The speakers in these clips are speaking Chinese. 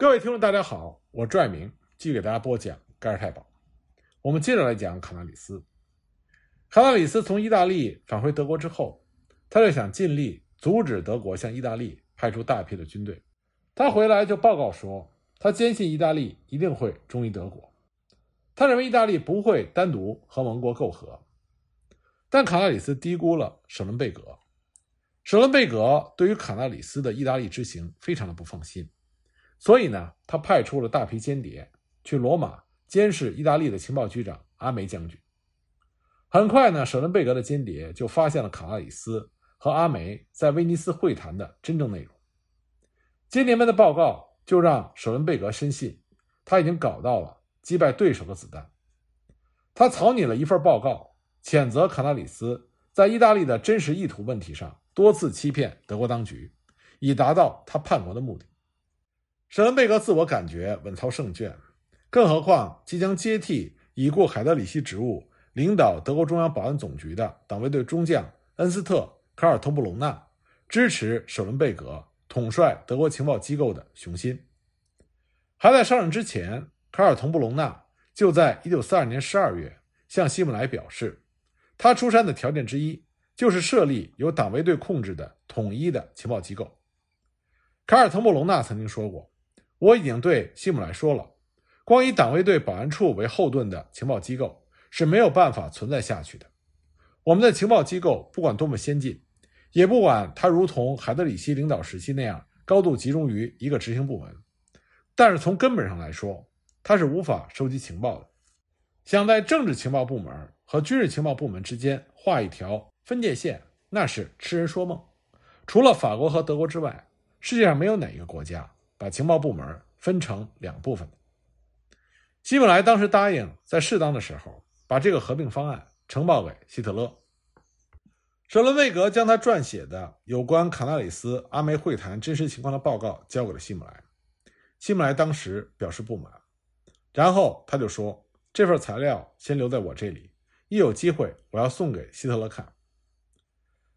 各位听众，大家好，我拽明继续给大家播讲盖尔太保。我们接着来讲卡纳里斯。卡纳里斯从意大利返回德国之后，他就想尽力阻止德国向意大利派出大批的军队。他回来就报告说，他坚信意大利一定会忠于德国，他认为意大利不会单独和盟国媾和。但卡纳里斯低估了舍伦贝格。舍伦贝格对于卡纳里斯的意大利之行非常的不放心。所以呢，他派出了大批间谍去罗马监视意大利的情报局长阿梅将军。很快呢，舍伦贝格的间谍就发现了卡纳里斯和阿梅在威尼斯会谈的真正内容。间谍们的报告就让舍伦贝格深信他已经搞到了击败对手的子弹。他草拟了一份报告，谴责卡纳里斯在意大利的真实意图问题上多次欺骗德国当局，以达到他叛国的目的。舍伦贝格自我感觉稳操胜券，更何况即将接替已故海德里希职务、领导德国中央保安总局的党卫队中将恩斯特·卡尔滕布隆纳支持舍伦贝格统帅德国情报机构的雄心。还在上任之前，卡尔滕布隆纳就在1942年12月向希姆莱表示，他出山的条件之一就是设立由党卫队控制的统一的情报机构。卡尔滕布隆纳曾经说过。我已经对希姆莱说了，光以党卫队保安处为后盾的情报机构是没有办法存在下去的。我们的情报机构不管多么先进，也不管它如同海德里希领导时期那样高度集中于一个执行部门，但是从根本上来说，它是无法收集情报的。想在政治情报部门和军事情报部门之间画一条分界线，那是痴人说梦。除了法国和德国之外，世界上没有哪一个国家。把情报部门分成两部分，希姆莱当时答应在适当的时候把这个合并方案呈报给希特勒。舍伦贝格将他撰写的有关卡纳里斯阿梅会谈真实情况的报告交给了希姆莱，希姆莱当时表示不满，然后他就说：“这份材料先留在我这里，一有机会我要送给希特勒看。”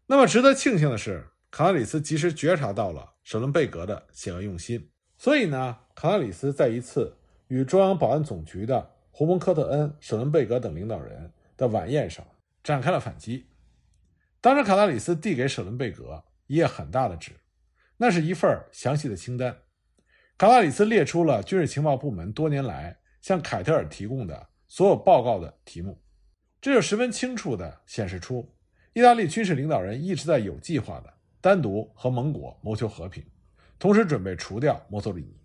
那么值得庆幸的是，卡纳里斯及时觉察到了舍伦贝格的险恶用心。所以呢，卡纳里斯在一次与中央保安总局的胡蒙科特恩、舍伦贝格等领导人的晚宴上展开了反击。当时，卡纳里斯递给舍伦贝格一页很大的纸，那是一份详细的清单。卡纳里斯列出了军事情报部门多年来向凯特尔提供的所有报告的题目，这就十分清楚地显示出意大利军事领导人一直在有计划地单独和盟国谋求和平。同时准备除掉墨索里尼。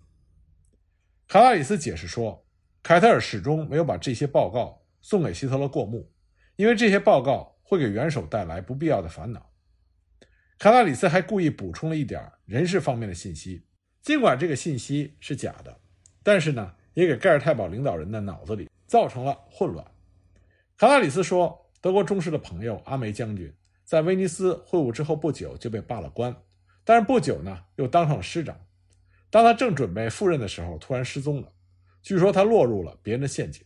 卡拉里斯解释说，凯特尔始终没有把这些报告送给希特勒过目，因为这些报告会给元首带来不必要的烦恼。卡拉里斯还故意补充了一点人事方面的信息，尽管这个信息是假的，但是呢，也给盖尔太保领导人的脑子里造成了混乱。卡拉里斯说，德国忠实的朋友阿梅将军在威尼斯会晤之后不久就被罢了官。但是不久呢，又当上了师长。当他正准备赴任的时候，突然失踪了。据说他落入了别人的陷阱。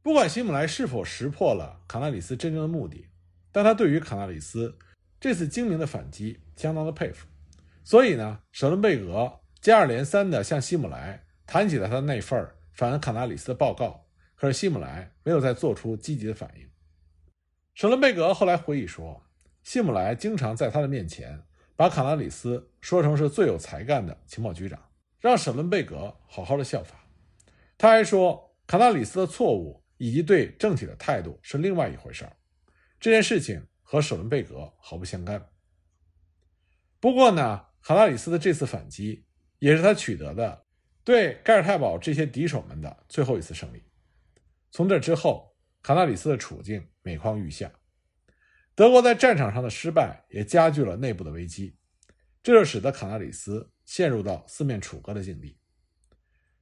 不管希姆莱是否识破了卡纳里斯真正的目的，但他对于卡纳里斯这次精明的反击相当的佩服。所以呢，舍伦贝格接二连三地向希姆莱谈起了他那份反卡纳里斯的报告。可是希姆莱没有再做出积极的反应。舍伦贝格后来回忆说，希姆莱经常在他的面前。把卡纳里斯说成是最有才干的情报局长，让舍伦贝格好好的效法。他还说，卡纳里斯的错误以及对政体的态度是另外一回事儿。这件事情和舍伦贝格毫不相干。不过呢，卡纳里斯的这次反击也是他取得的对盖尔太保这些敌手们的最后一次胜利。从这之后，卡纳里斯的处境每况愈下。德国在战场上的失败也加剧了内部的危机，这就使得卡纳里斯陷入到四面楚歌的境地。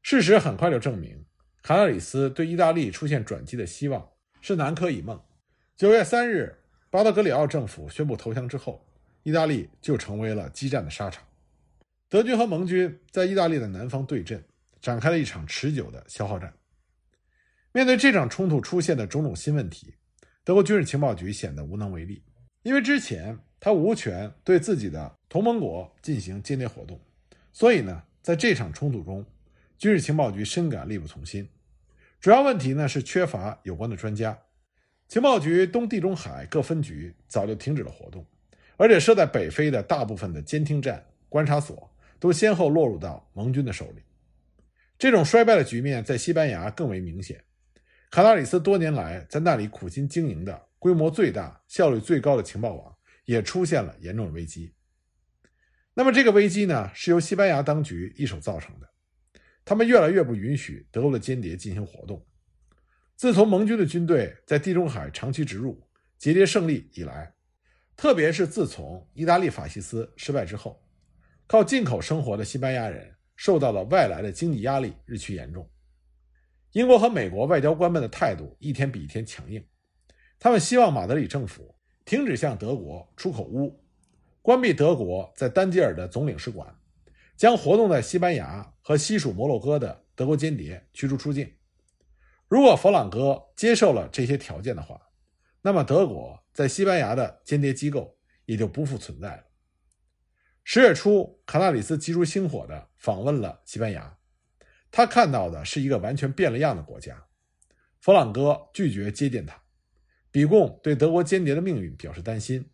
事实很快就证明，卡纳里斯对意大利出现转机的希望是南柯一梦。九月三日，巴德格里奥政府宣布投降之后，意大利就成为了激战的沙场。德军和盟军在意大利的南方对阵，展开了一场持久的消耗战。面对这场冲突出现的种种新问题。德国军事情报局显得无能为力，因为之前他无权对自己的同盟国进行间谍活动，所以呢，在这场冲突中，军事情报局深感力不从心。主要问题呢是缺乏有关的专家。情报局东地中海各分局早就停止了活动，而且设在北非的大部分的监听站、观察所都先后落入到盟军的手里。这种衰败的局面在西班牙更为明显。卡纳里斯多年来在那里苦心经营的规模最大、效率最高的情报网也出现了严重的危机。那么，这个危机呢，是由西班牙当局一手造成的。他们越来越不允许德国的间谍进行活动。自从盟军的军队在地中海长期植入、节节胜利以来，特别是自从意大利法西斯失败之后，靠进口生活的西班牙人受到了外来的经济压力日趋严重。英国和美国外交官们的态度一天比一天强硬，他们希望马德里政府停止向德国出口钨，关闭德国在丹吉尔的总领事馆，将活动在西班牙和西属摩洛哥的德国间谍驱逐出境。如果佛朗哥接受了这些条件的话，那么德国在西班牙的间谍机构也就不复存在了。十月初，卡纳里斯急如星火地访问了西班牙。他看到的是一个完全变了样的国家。弗朗哥拒绝接见他，比贡对德国间谍的命运表示担心，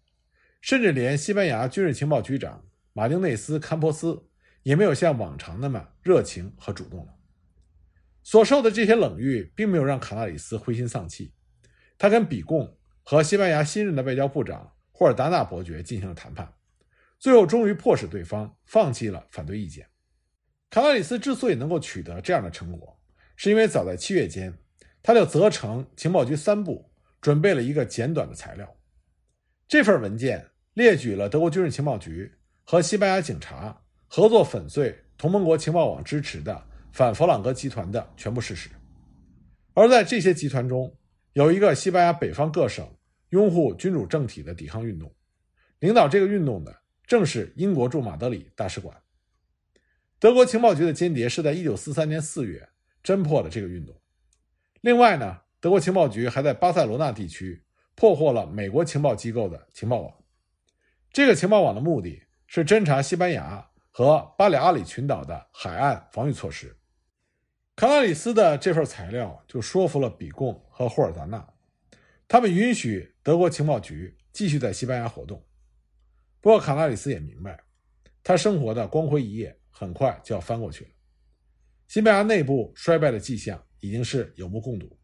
甚至连西班牙军事情报局长马丁内斯·坎波斯也没有像往常那么热情和主动了。所受的这些冷遇并没有让卡纳里斯灰心丧气，他跟比贡和西班牙新任的外交部长霍尔达纳伯爵进行了谈判，最后终于迫使对方放弃了反对意见。卡纳里斯之所以能够取得这样的成果，是因为早在七月间，他就责成情报局三部准备了一个简短的材料。这份文件列举了德国军事情报局和西班牙警察合作粉碎同盟国情报网支持的反弗朗哥集团的全部事实。而在这些集团中，有一个西班牙北方各省拥护君主政体的抵抗运动，领导这个运动的正是英国驻马德里大使馆。德国情报局的间谍是在1943年4月侦破了这个运动。另外呢，德国情报局还在巴塞罗那地区破获了美国情报机构的情报网。这个情报网的目的是侦查西班牙和巴里阿里群岛的海岸防御措施。卡拉里斯的这份材料就说服了比贡和霍尔达纳，他们允许德国情报局继续在西班牙活动。不过卡拉里斯也明白，他生活的光辉一页。很快就要翻过去了。西班牙内部衰败的迹象已经是有目共睹。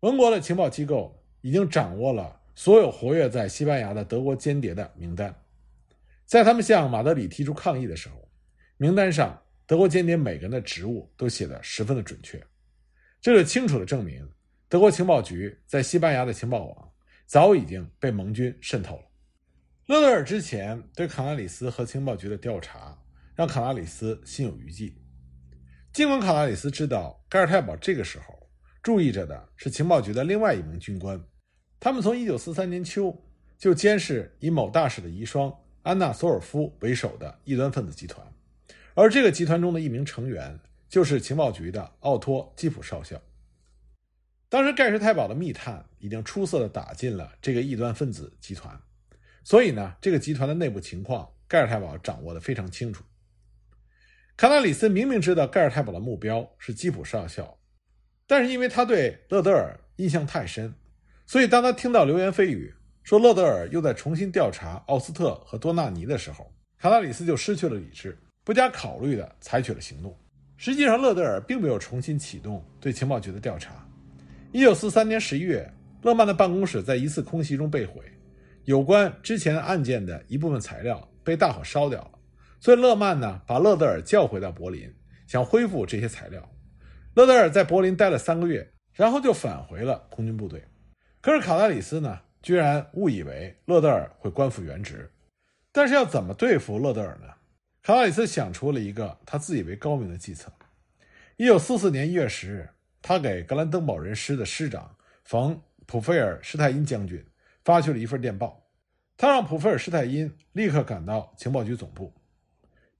盟国的情报机构已经掌握了所有活跃在西班牙的德国间谍的名单。在他们向马德里提出抗议的时候，名单上德国间谍每个人的职务都写得十分的准确。这就清楚地证明，德国情报局在西班牙的情报网早已经被盟军渗透了。勒德尔之前对卡纳里斯和情报局的调查。让卡拉里斯心有余悸。尽管卡拉里斯知道盖尔泰堡这个时候注意着的是情报局的另外一名军官，他们从1943年秋就监视以某大使的遗孀安娜·索尔夫为首的异端分子集团，而这个集团中的一名成员就是情报局的奥托·基普少校。当时盖世太保的密探已经出色的打进了这个异端分子集团，所以呢，这个集团的内部情况盖尔太保掌握的非常清楚。卡纳里斯明明知道盖尔泰堡的目标是基普少校，但是因为他对勒德尔印象太深，所以当他听到流言蜚语说勒德尔又在重新调查奥斯特和多纳尼的时候，卡纳里斯就失去了理智，不加考虑地采取了行动。实际上，勒德尔并没有重新启动对情报局的调查。一九四三年十一月，勒曼的办公室在一次空袭中被毁，有关之前案件的一部分材料被大火烧掉了。所以勒曼呢，把勒德尔叫回到柏林，想恢复这些材料。勒德尔在柏林待了三个月，然后就返回了空军部队。可是卡纳里斯呢，居然误以为勒德尔会官复原职。但是要怎么对付勒德尔呢？卡纳里斯想出了一个他自以为高明的计策。一九四四年一月十日，他给格兰登堡人师的师长冯·普菲尔施泰因将军发去了一份电报，他让普菲尔施泰因立刻赶到情报局总部。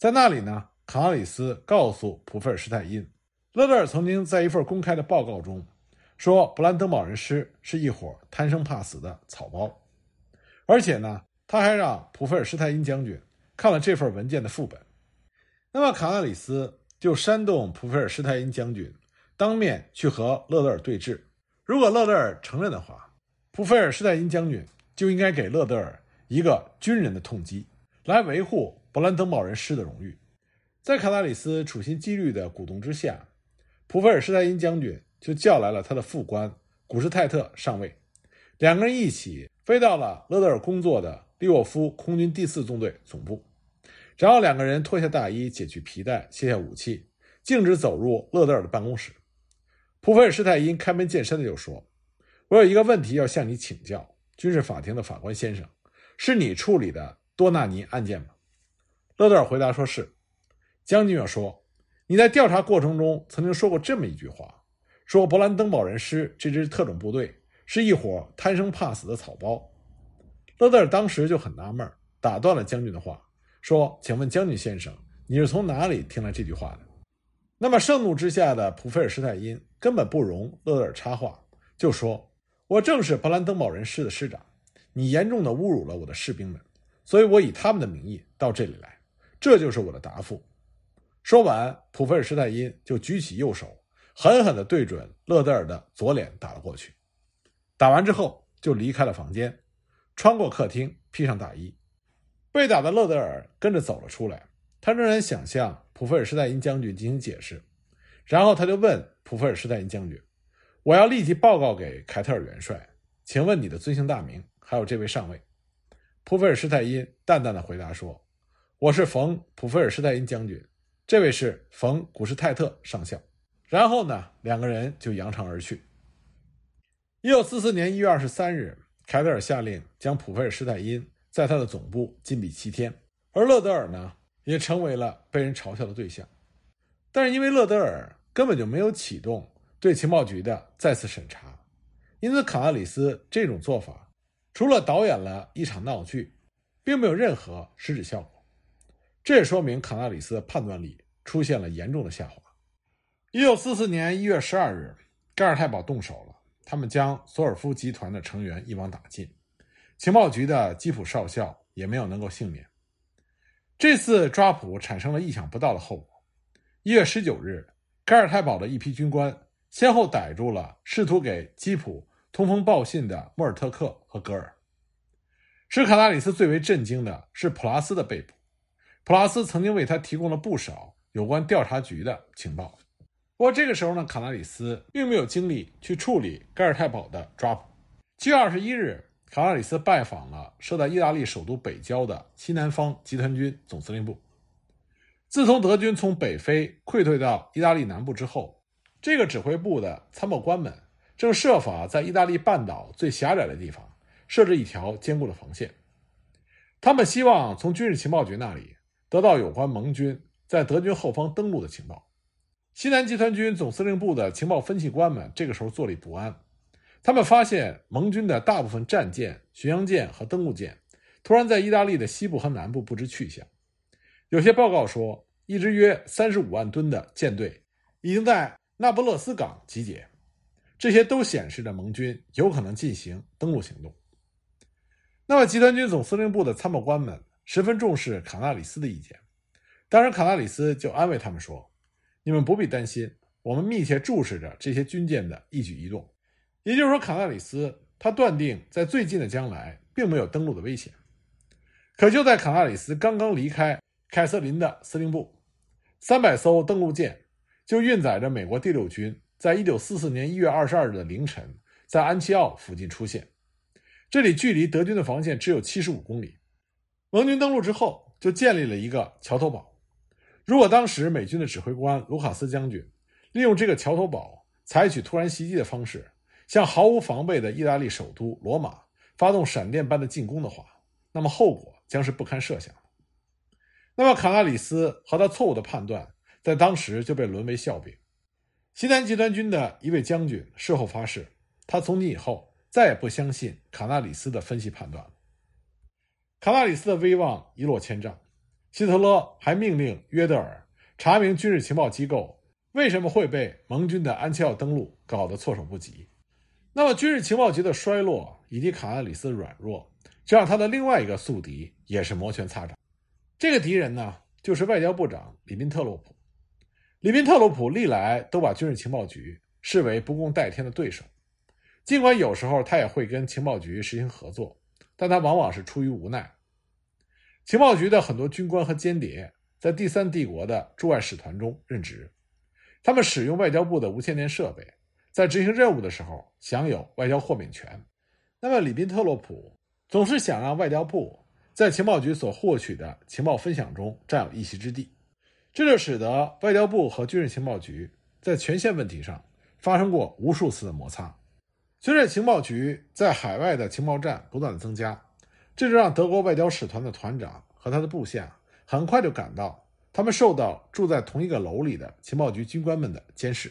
在那里呢，卡纳里斯告诉普费尔施泰因，勒德尔曾经在一份公开的报告中说，布兰登堡人师是一伙贪生怕死的草包，而且呢，他还让普费尔施泰因将军看了这份文件的副本。那么，卡纳里斯就煽动普菲尔施泰因将军当面去和勒德尔对峙。如果勒德尔承认的话，普菲尔施泰因将军就应该给勒德尔一个军人的痛击，来维护勃兰登堡人师的荣誉。在卡纳里斯处心积虑的鼓动之下，普菲尔施泰因将军就叫来了他的副官古施泰特上尉，两个人一起飞到了勒德尔工作的利沃夫空军第四纵队总部。然后两个人脱下大衣，解去皮带，卸下武器，径直走入勒德尔的办公室。普菲尔施泰因开门见山的就说：“我有一个问题要向你请教，军事法庭的法官先生，是你处理的多纳尼案件吗？”勒德尔回答说：“是。”将军又说：“你在调查过程中曾经说过这么一句话，说勃兰登堡人师这支特种部队是一伙贪生怕死的草包。”勒德尔当时就很纳闷，打断了将军的话。说：“请问将军先生，你是从哪里听来这句话的？”那么盛怒之下的普菲尔施泰因根本不容勒德尔插话，就说：“我正是勃兰登堡人师的师长，你严重的侮辱了我的士兵们，所以我以他们的名义到这里来，这就是我的答复。”说完，普菲尔施泰因就举起右手，狠狠地对准勒德尔的左脸打了过去。打完之后，就离开了房间，穿过客厅，披上大衣。被打的勒德尔跟着走了出来，他仍然想向普菲尔施泰因将军进行解释，然后他就问普菲尔施泰因将军：“我要立即报告给凯特尔元帅，请问你的尊姓大名，还有这位上尉？”普菲尔施泰因淡淡的回答说：“我是冯普菲尔施泰因将军，这位是冯古施泰特上校。”然后呢，两个人就扬长而去。一九四四年一月二十三日，凯德尔下令将普菲尔施泰因。在他的总部禁闭七天，而勒德尔呢，也成为了被人嘲笑的对象。但是因为勒德尔根本就没有启动对情报局的再次审查，因此卡纳里斯这种做法，除了导演了一场闹剧，并没有任何实质效果。这也说明卡纳里斯的判断力出现了严重的下滑。一九四四年一月十二日，盖尔太保动手了，他们将索尔夫集团的成员一网打尽。情报局的基普少校也没有能够幸免。这次抓捕产生了意想不到的后果。一月十九日，盖尔太保的一批军官先后逮住了试图给基普通风报信的莫尔特克和格尔。使卡纳里斯最为震惊的是普拉斯的被捕。普拉斯曾经为他提供了不少有关调查局的情报。不过这个时候呢，卡纳里斯并没有精力去处理盖尔泰堡的抓捕。七月二十一日。卡纳里斯拜访了设在意大利首都北郊的西南方集团军总司令部。自从德军从北非溃退到意大利南部之后，这个指挥部的参谋官们正设法在意大利半岛最狭窄的地方设置一条坚固的防线。他们希望从军事情报局那里得到有关盟军在德军后方登陆的情报。西南集团军总司令部的情报分析官们这个时候坐立不安。他们发现盟军的大部分战舰、巡洋舰和登陆舰突然在意大利的西部和南部不知去向。有些报告说，一支约三十五万吨的舰队已经在那不勒斯港集结。这些都显示着盟军有可能进行登陆行动。那么，集团军总司令部的参谋官们十分重视卡纳里斯的意见。当然，卡纳里斯就安慰他们说：“你们不必担心，我们密切注视着这些军舰的一举一动。”也就是说，卡纳里斯他断定在最近的将来并没有登陆的危险。可就在卡纳里斯刚刚离开凯瑟琳的司令部，三百艘登陆舰就运载着美国第六军，在一九四四年一月二十二日的凌晨，在安琪奥附近出现。这里距离德军的防线只有七十五公里。盟军登陆之后，就建立了一个桥头堡。如果当时美军的指挥官卢卡斯将军利用这个桥头堡，采取突然袭击的方式，向毫无防备的意大利首都罗马发动闪电般的进攻的话，那么后果将是不堪设想的。那么卡纳里斯和他错误的判断，在当时就被沦为笑柄。西南集团军的一位将军事后发誓，他从今以后再也不相信卡纳里斯的分析判断了。卡纳里斯的威望一落千丈，希特勒还命令约德尔查明军事情报机构为什么会被盟军的安切奥登陆搞得措手不及。那么，军事情报局的衰落以及卡纳里斯的软弱，就让他的另外一个宿敌也是摩拳擦掌。这个敌人呢，就是外交部长里宾特洛普。里宾特洛普历来都把军事情报局视为不共戴天的对手，尽管有时候他也会跟情报局实行合作，但他往往是出于无奈。情报局的很多军官和间谍在第三帝国的驻外使团中任职，他们使用外交部的无线电设备，在执行任务的时候享有外交豁免权。那么里宾特洛普总是想让外交部在情报局所获取的情报分享中占有一席之地。这就使得外交部和军事情报局在权限问题上发生过无数次的摩擦。随着情报局在海外的情报站不断的增加，这就让德国外交使团的团长和他的部下很快就感到，他们受到住在同一个楼里的情报局军官们的监视。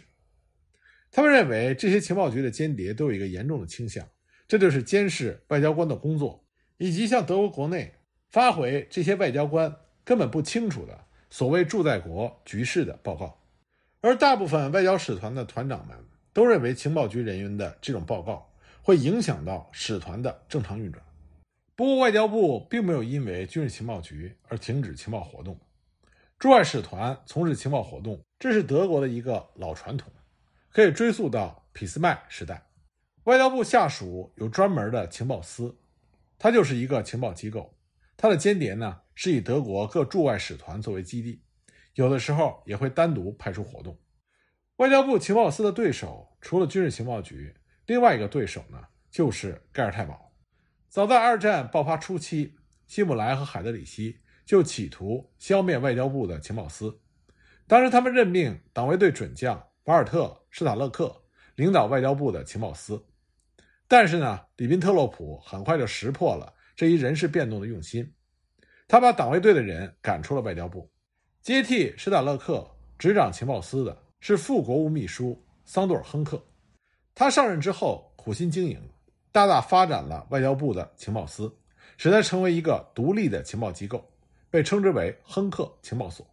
他们认为这些情报局的间谍都有一个严重的倾向，这就是监视外交官的工作，以及向德国国内发回这些外交官根本不清楚的。所谓驻在国局势的报告，而大部分外交使团的团长们都认为情报局人员的这种报告会影响到使团的正常运转。不过，外交部并没有因为军事情报局而停止情报活动。驻外使团从事情报活动，这是德国的一个老传统，可以追溯到俾斯麦时代。外交部下属有专门的情报司，它就是一个情报机构，它的间谍呢。是以德国各驻外使团作为基地，有的时候也会单独派出活动。外交部情报司的对手除了军事情报局，另外一个对手呢就是盖尔太保。早在二战爆发初期，希姆莱和海德里希就企图消灭外交部的情报司。当时他们任命党卫队准将瓦尔特·施塔勒克领导外交部的情报司，但是呢，里宾特洛普很快就识破了这一人事变动的用心。他把党卫队的人赶出了外交部，接替施塔勒克执掌情报司的是副国务秘书桑多尔·亨克。他上任之后苦心经营，大大发展了外交部的情报司，使它成为一个独立的情报机构，被称之为亨克情报所。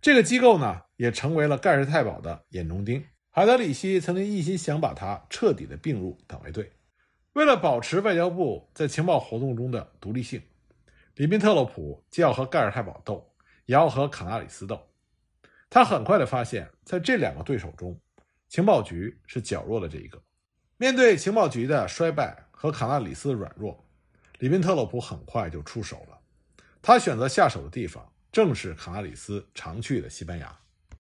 这个机构呢，也成为了盖世太保的眼中钉。海德里希曾经一心想把它彻底的并入党卫队，为了保持外交部在情报活动中的独立性。里宾特洛普既要和盖尔太保斗，也要和卡纳里斯斗。他很快的发现，在这两个对手中，情报局是较弱的这一个。面对情报局的衰败和卡纳里斯的软弱，里宾特洛普很快就出手了。他选择下手的地方正是卡纳里斯常去的西班牙。